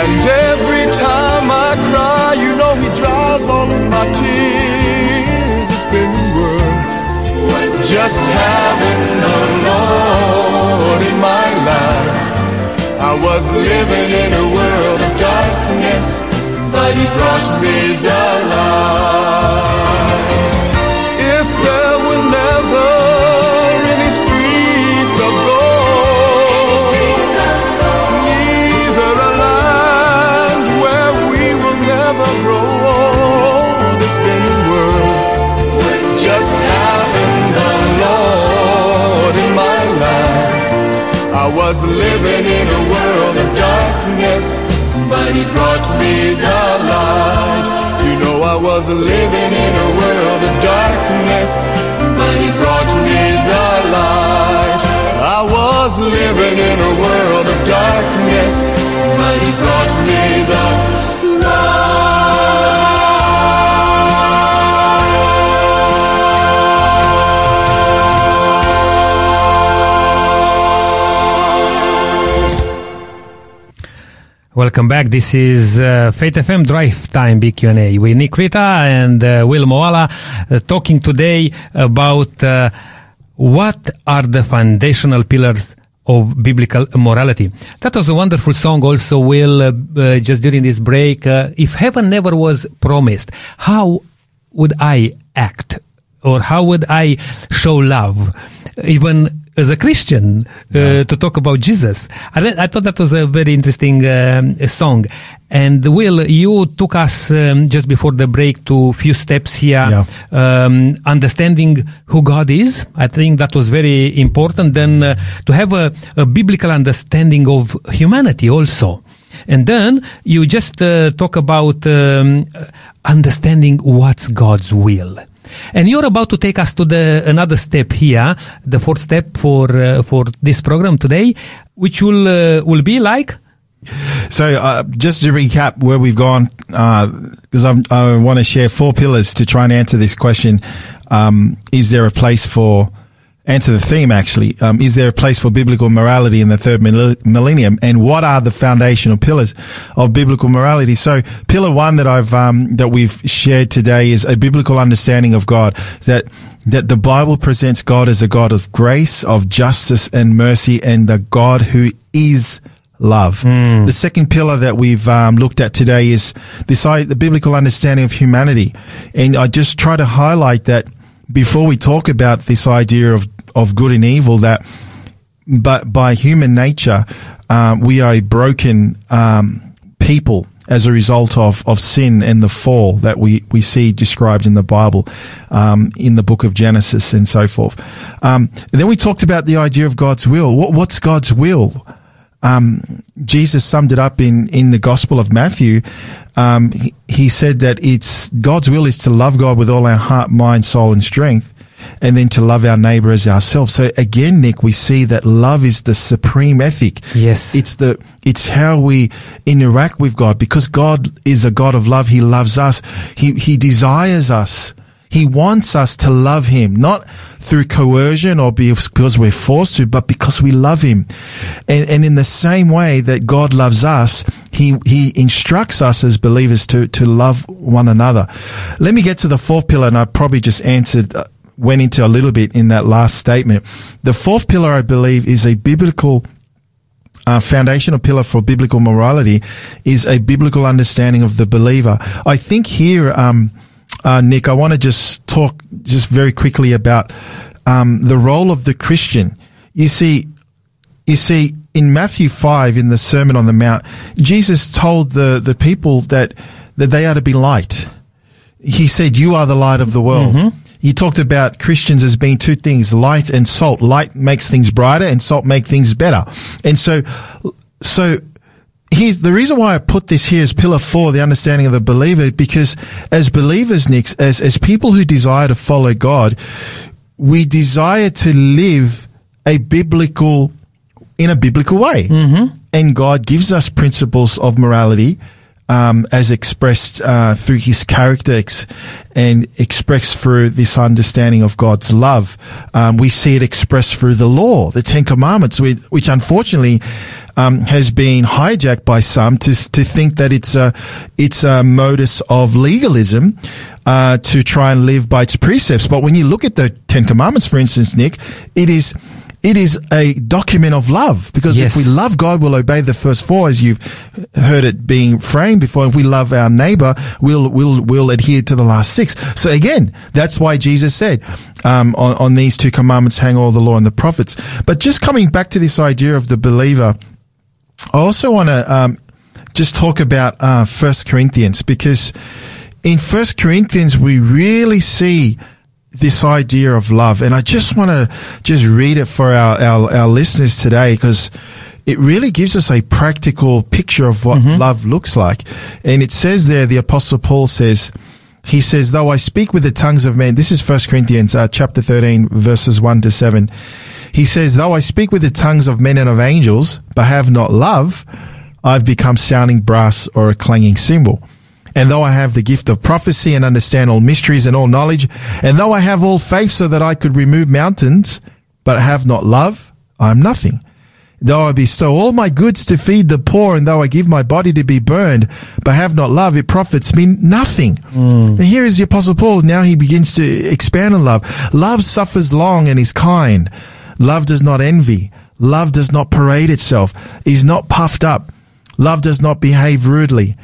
Speaker 4: And every time I cry, you know he dries all of my tears. It's been worth just having the Lord in my life. I was living in a world of darkness, but he brought me the light. If there were never any streets of gold, neither a land where we will never grow old, it's been worth just having the Lord in my life. I was living darkness, but He brought me the light. You know I was living in a world of darkness, but He brought me the light. I was living in a world of darkness, but He brought me the
Speaker 1: Welcome back. This is uh, Faith FM Drive Time Big Q&A with Nick Rita and uh, Will Moala uh, talking today about uh, what are the foundational pillars of biblical morality. That was a wonderful song also, Will, uh, uh, just during this break. if heaven never was promised, how would I act? Or how would I show love? Even as a Christian uh, to talk about Jesus. I, re- I, thought that was a very interesting um, song. And Will, you took us um, just before the break to a few steps here, yeah. um, understanding who God is. I think that was very important. Then uh, to have a, a, biblical understanding of humanity also. And then you just uh, talk about um, understanding what's God's will. And you're about to take us to the another step here, the fourth step for uh, for this program today, which will uh, will be like.
Speaker 2: So, uh, just to recap where we've gone, because uh, I want to share four pillars to try and answer this question: um, Is there a place for answer the theme actually. Um, is there a place for biblical morality in the third millennium? And what are the foundational pillars of biblical morality? So pillar one that I've, um, that we've shared today is a biblical understanding of God that that the Bible presents God as a God of grace, of justice and mercy, and a God who is love. Mm. The second pillar that we've um, looked at today is this the biblical understanding of humanity, and I just try to highlight that before we talk about this idea of of good and evil that but by human nature um, we are a broken um, people as a result of, of sin and the fall that we, we see described in the Bible, um, in the book of Genesis and so forth. Um, and then we talked about the idea of God's will. What, what's God's will? Um, Jesus summed it up in, in the Gospel of Matthew. Um, he, he said that it's God's will is to love God with all our heart, mind, soul, and strength and then to love our neighbor as ourselves. So again, Nick, we see that love is the supreme ethic.
Speaker 1: Yes.
Speaker 2: It's the, it's how we interact with God because God is a God of love. He loves us. He, he desires us. He wants us to love him, not through coercion or because we're forced to, but because we love him. And, and in the same way that God loves us, he, he instructs us as believers to, to love one another. Let me get to the fourth pillar, and I probably just answered uh, went into a little bit in that last statement. The fourth pillar, I believe, is a biblical uh, foundational pillar for biblical morality is a biblical understanding of the believer. I think here, um, uh, Nick, I want to just talk just very quickly about um, the role of the Christian. You see, you see, in Matthew five, in the Sermon on the Mount, Jesus told the the people that that they are to be light. He said, "You are the light of the world." Mm-hmm you talked about Christians as being two things, light and salt. Light makes things brighter and salt make things better. And so, so here's the reason why I put this here as pillar four, the understanding of the believer, because as believers, Nick, as, as people who desire to follow God, we desire to live a biblical, in a biblical way. Mm-hmm. And God gives us principles of morality um, as expressed uh, through his character ex- and expressed through this understanding of God's love. Um, we see it expressed through the law, the Ten Commandments, which, which unfortunately um, has been hijacked by some to to think that it's a it's a modus of legalism. Uh, to try and live by its precepts. But when you look at the Ten Commandments, for instance, Nick, it is it is a document of love because yes. if we love God, we'll obey the first four, as you've heard it being framed before. If we love our neighbor, we'll we'll we'll adhere to the last six. So again, that's why Jesus said, um, on, on these two commandments hang all the law and the prophets. But just coming back to this idea of the believer, I also want to um, just talk about uh, First Corinthians because in First Corinthians we really see this idea of love. And I just want to just read it for our, our, our listeners today because it really gives us a practical picture of what love looks like. And it says there, the apostle Paul says, he says, though I speak with the tongues of men, this is First Corinthians uh, chapter 13 verses 1 to 7. He says, though I speak with the tongues of men and of angels, but have not love, I've become sounding brass or a clanging cymbal. And though I have the gift of prophecy and understand all mysteries and all knowledge, and though I have all faith so that I could remove mountains, but have not love, I am nothing. Though I bestow all my goods to feed the poor, and though I give my body to be burned, but have not love, it profits me nothing. Mm. And here is the apostle Paul. Now he begins to expand on love. Love suffers long and is kind. Love does not envy. Love does not parade itself, is not puffed up. Love does not behave rudely.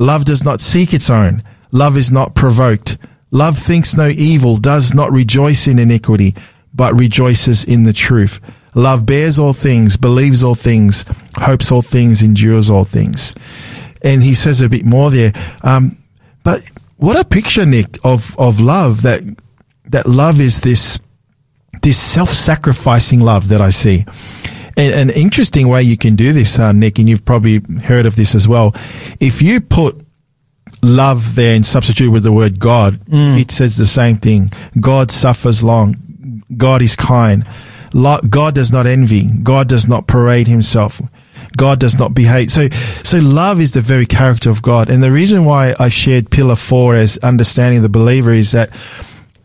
Speaker 2: Love does not seek its own. Love is not provoked. Love thinks no evil, does not rejoice in iniquity, but rejoices in the truth. Love bears all things, believes all things, hopes all things, endures all things. And he says a bit more there. Um, but what a picture, Nick, of, of love that, that love is this, this self-sacrificing love that I see. An interesting way you can do this, uh, Nick, and you've probably heard of this as well. If you put love there and substitute with the word God, it says the same thing. God suffers long. God is kind. God does not envy. God does not parade himself. God does not behave. So, so love is the very character of God. And the reason why I shared pillar four as understanding the believer is that,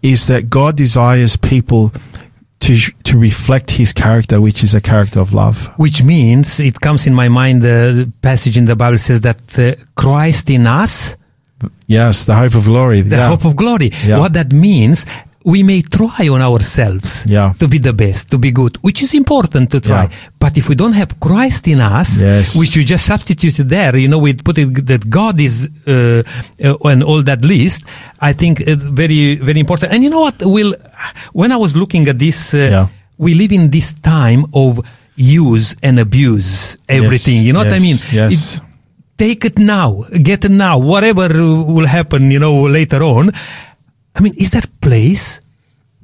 Speaker 2: is that God desires people to, to reflect his character, which is a character of love.
Speaker 1: Which means it comes in my mind the passage in the Bible says that uh, Christ in us,
Speaker 2: Yes, the hope of glory.
Speaker 1: the
Speaker 2: yeah.
Speaker 1: hope of glory.
Speaker 2: Yeah.
Speaker 1: What that means, we may try on ourselves
Speaker 2: Yeah.
Speaker 1: to be the best, to be good, which is important to try.
Speaker 2: Yeah.
Speaker 1: But if we don't have Christ in us,
Speaker 2: Yes.
Speaker 1: which you just substituted there, you know, we put it that God is uh, uh, on all that list. I think it's very, very important. And you know what? Will when I was looking at this, uh,
Speaker 2: Yeah.
Speaker 1: we live in this time of use and abuse everything.
Speaker 2: Yes,
Speaker 1: You know what I mean?
Speaker 2: yes, Yes.
Speaker 1: It- take it now, get it now, whatever will happen, you know, later on. I mean, is there place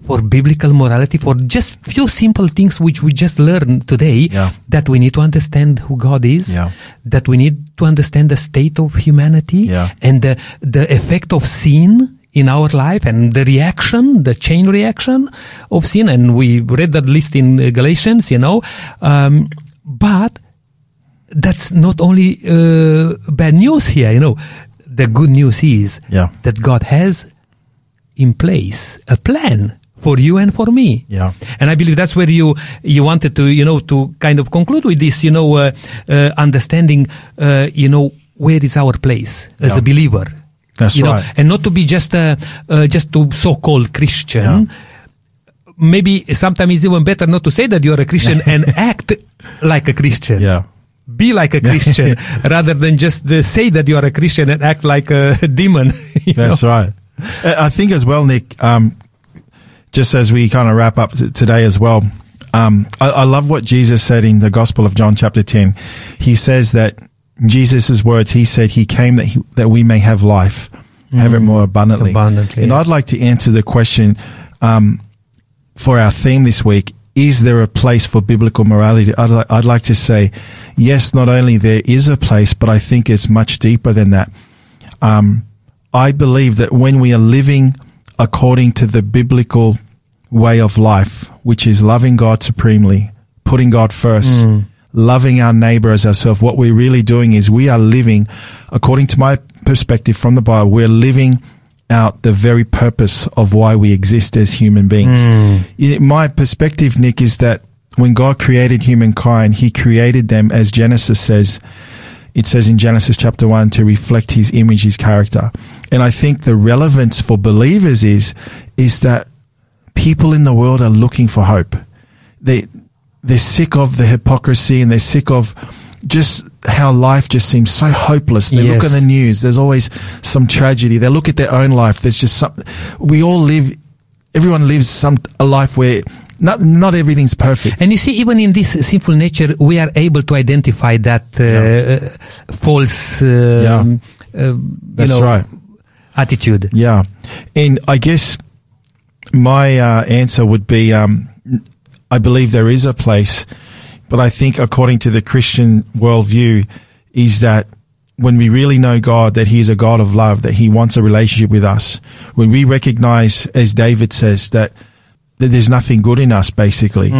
Speaker 1: for biblical morality for just few simple things which we just learned today
Speaker 2: Yeah.
Speaker 1: that we need to understand who God is,
Speaker 2: Yeah.
Speaker 1: that we need to understand the state of humanity
Speaker 2: Yeah.
Speaker 1: and the, the effect of sin in our life and the reaction, the chain reaction of sin. And we read that list in uh, Galatians, you know. Um, but that's not only uh, bad news here, you know. The good news is
Speaker 2: Yeah.
Speaker 1: that God has in place a plan for you and for me.
Speaker 2: Yeah.
Speaker 1: And I believe that's where you you wanted to you know to kind of conclude with this you know uh, uh, understanding uh, you know where is our place as
Speaker 2: Yeah.
Speaker 1: a believer.
Speaker 2: That's
Speaker 1: you know,
Speaker 2: right.
Speaker 1: and not to be just a uh, just to so-called Christian. Maybe sometimes it's even better not to say that you're a Christian and act like a Christian
Speaker 2: Yeah.
Speaker 1: be like a Christian rather than just uh, say that you are a Christian and act like a demon.
Speaker 2: That's
Speaker 1: know?
Speaker 2: right. I think as well, Nick, um, just as we kind of wrap up t- today as well, um, I, I love what Jesus said in the Gospel of John chapter 10. He says that Jesus' words, he said he came that, he, that we may have life, have it more abundantly.
Speaker 1: Abundantly,
Speaker 2: And
Speaker 1: yeah.
Speaker 2: I'd like to answer the question, um, for our theme this week, is there a place for biblical morality? I'd, li- I'd like to say, yes, not only there is a place, but I think it's much deeper than that. Um, I believe that when we are living according to the biblical way of life, which is loving God supremely, putting God first, mm. loving our neighbor as ourselves, what we're really doing is we are living, according to my perspective from the Bible, we're living out the very purpose of why we exist as human beings. Mm. Yeah, My perspective, Nick, is that when God created humankind, He created them, as Genesis says, it says in Genesis chapter 1 to reflect his image, his character. And I think the relevance for believers is, is that people in the world are looking for hope. They, they're sick of the hypocrisy and they're sick of just how life just seems so hopeless. They look
Speaker 1: Yes.
Speaker 2: at the news. There's always some tragedy. They look at their own life. There's just some, we all live, everyone lives some, a life where not, not everything's perfect.
Speaker 1: And you see, even in this sinful nature, we are able to identify that uh, uh, false, uh, um, uh,
Speaker 2: That's
Speaker 1: know,
Speaker 2: right.
Speaker 1: Attitude.
Speaker 2: Yeah. And I guess my uh, answer would be um, I believe there is a place, but I think according to the Christian worldview, is that when we really know God, that He is a God of love, that He wants a relationship with us, when we recognize, as David says, that, that there's nothing good in us, basically.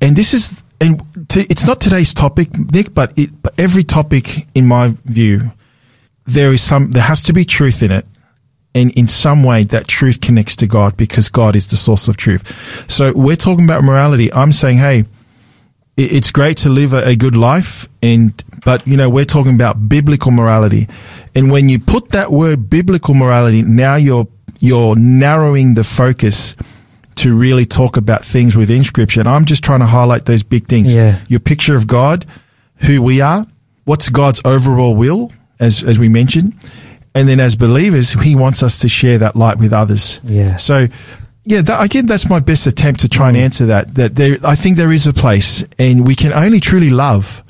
Speaker 2: And this is, and to, it's not today's topic, Nick, but, it, but every topic, in my view, there is some, there has to be truth in it. And in some way, that truth connects to God because God is the source of truth. So we're talking about morality. I'm saying, hey, it's great to live a, a good life and but you know we're talking about biblical morality and when you put that word biblical morality now you're you're narrowing the focus to really talk about things within scripture and i'm just trying to highlight those big things
Speaker 1: Yeah.
Speaker 2: your picture of god who we are what's god's overall will as as we mentioned and then as believers he wants us to share that light with others
Speaker 1: Yeah.
Speaker 2: so, yeah, that, again, that's my best attempt to try and answer that. That there, I think there is a place, and we can only truly love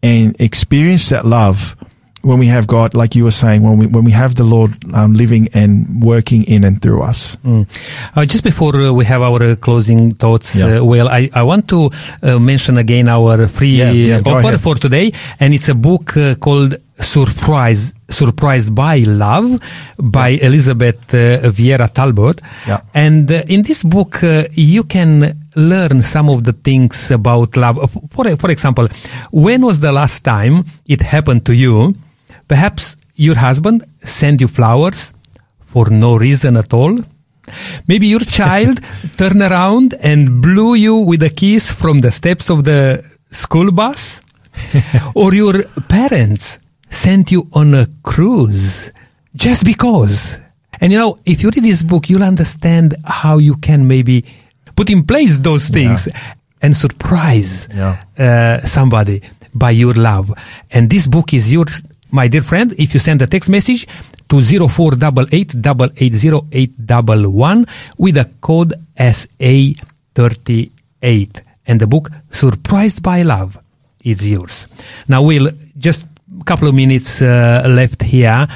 Speaker 2: and experience that love when we have God, like you were saying, when we when we have the Lord um, living and working in and through us.
Speaker 1: Uh, just before uh, we have our uh, closing thoughts,
Speaker 2: Yeah.
Speaker 1: uh, well, I, I want to uh, mention again our free
Speaker 2: Yeah, yeah,
Speaker 1: uh, offer for today, and it's a book uh, called Surprise, Surprised by Love by Elizabeth uh, Viera Talbot.
Speaker 2: Yeah.
Speaker 1: And uh, in this book, uh, you can learn some of the things about love. For, for example, when was the last time it happened to you? Perhaps your husband sent you flowers for no reason at all. Maybe your child turned around and blew you with a kiss from the steps of the school bus. or your parents sent you on a cruise just because. And you know, if you read this book, you'll understand how you can maybe put in place those things and surprise
Speaker 2: Yeah.
Speaker 1: uh, somebody by your love. And this book is yours, my dear friend. If you send a text message to 0488 with a code SA38 and the book Surprised by Love is yours. Now we'll just couple of minutes uh, left here.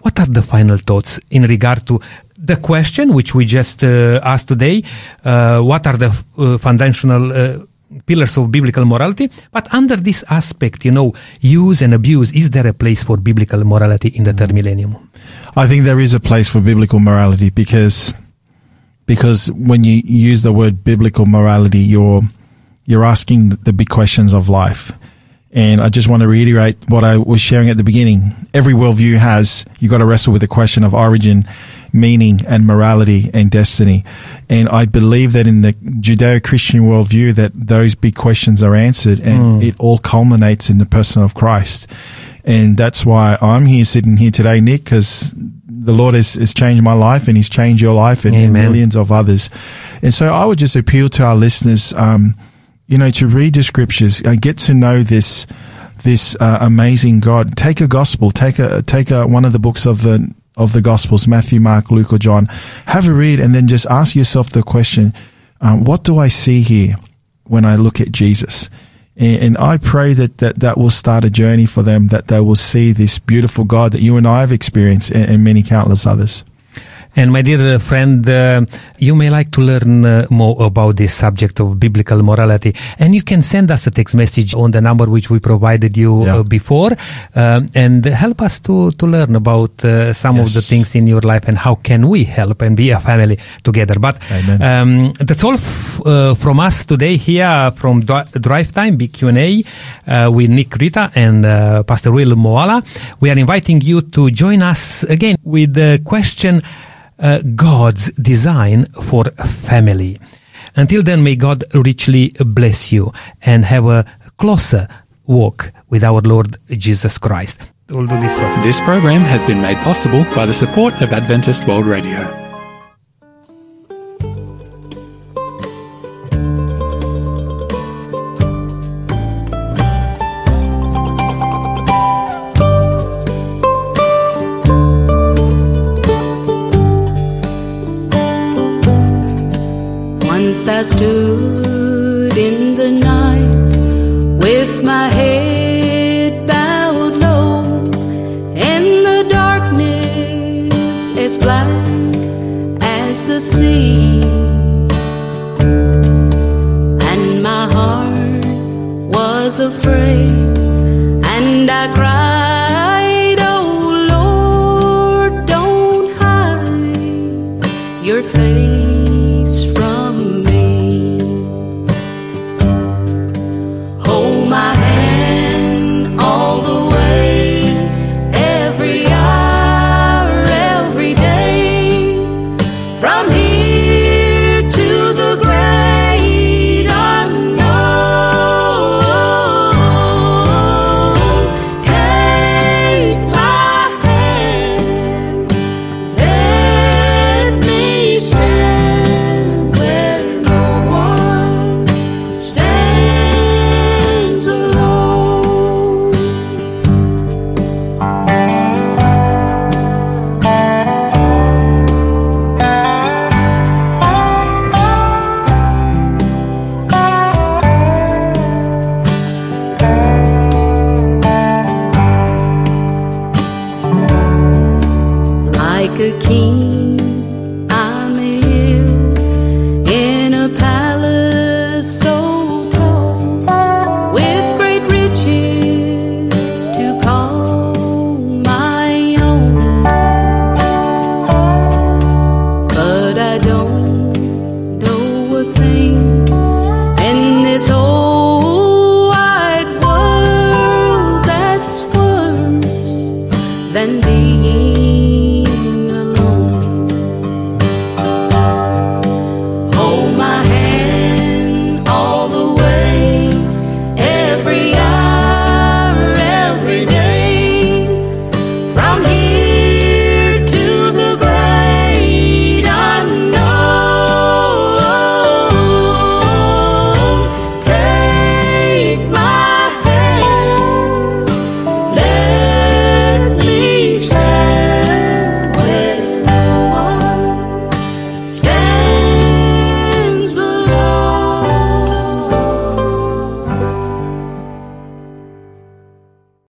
Speaker 1: What are the final thoughts in regard to the question which we just uh, asked today? Uh, what are the uh, foundational uh, pillars of biblical morality? But under this aspect, you know, use and abuse, is there a place for biblical morality in the third millennium?
Speaker 2: I think there is a place for biblical morality because because when you use the word biblical morality, you're you're asking the big questions of life. And I just want to reiterate what I was sharing at the beginning. Every worldview has you've got to wrestle with the question of origin, meaning, and morality and destiny. And I believe that in the Judeo-Christian worldview, that those big questions are answered, and it all culminates in the person of Christ. And that's why I'm here sitting here today, Nick, because the Lord has, has changed my life and He's changed your life and, millions of others. And so I would just appeal to our listeners, um, you know, to read the scriptures, uh, get to know this, this uh, amazing God. Take a gospel, take a, take a, one of the books of the, of the gospels, Matthew, Mark, Luke, or John. Have a read and then just ask yourself the question, um, what do I see here when I look at Jesus? And, and I pray that, that that will start a journey for them, that they will see this beautiful God that you and I have experienced and, and many countless others.
Speaker 1: And my dear uh, friend, uh, you may like to learn uh, more about this subject of biblical morality, and you can send us a text message on the number which we provided you
Speaker 2: Yeah.
Speaker 1: uh, before, um, and help us to to learn about uh, some of the things in your life and how can we help and be a family together. But um, that's all f- uh, from us today here from Dri- Drive Time Big Q and A uh, with Nick Rita and uh, Pastor Will Moala. We are inviting you to join us again with the question uh, God's design for family. Until then, may God richly bless you and have a closer walk with our Lord Jesus Christ. We'll do this first.
Speaker 3: This program has been made possible by the support of Adventist World Radio.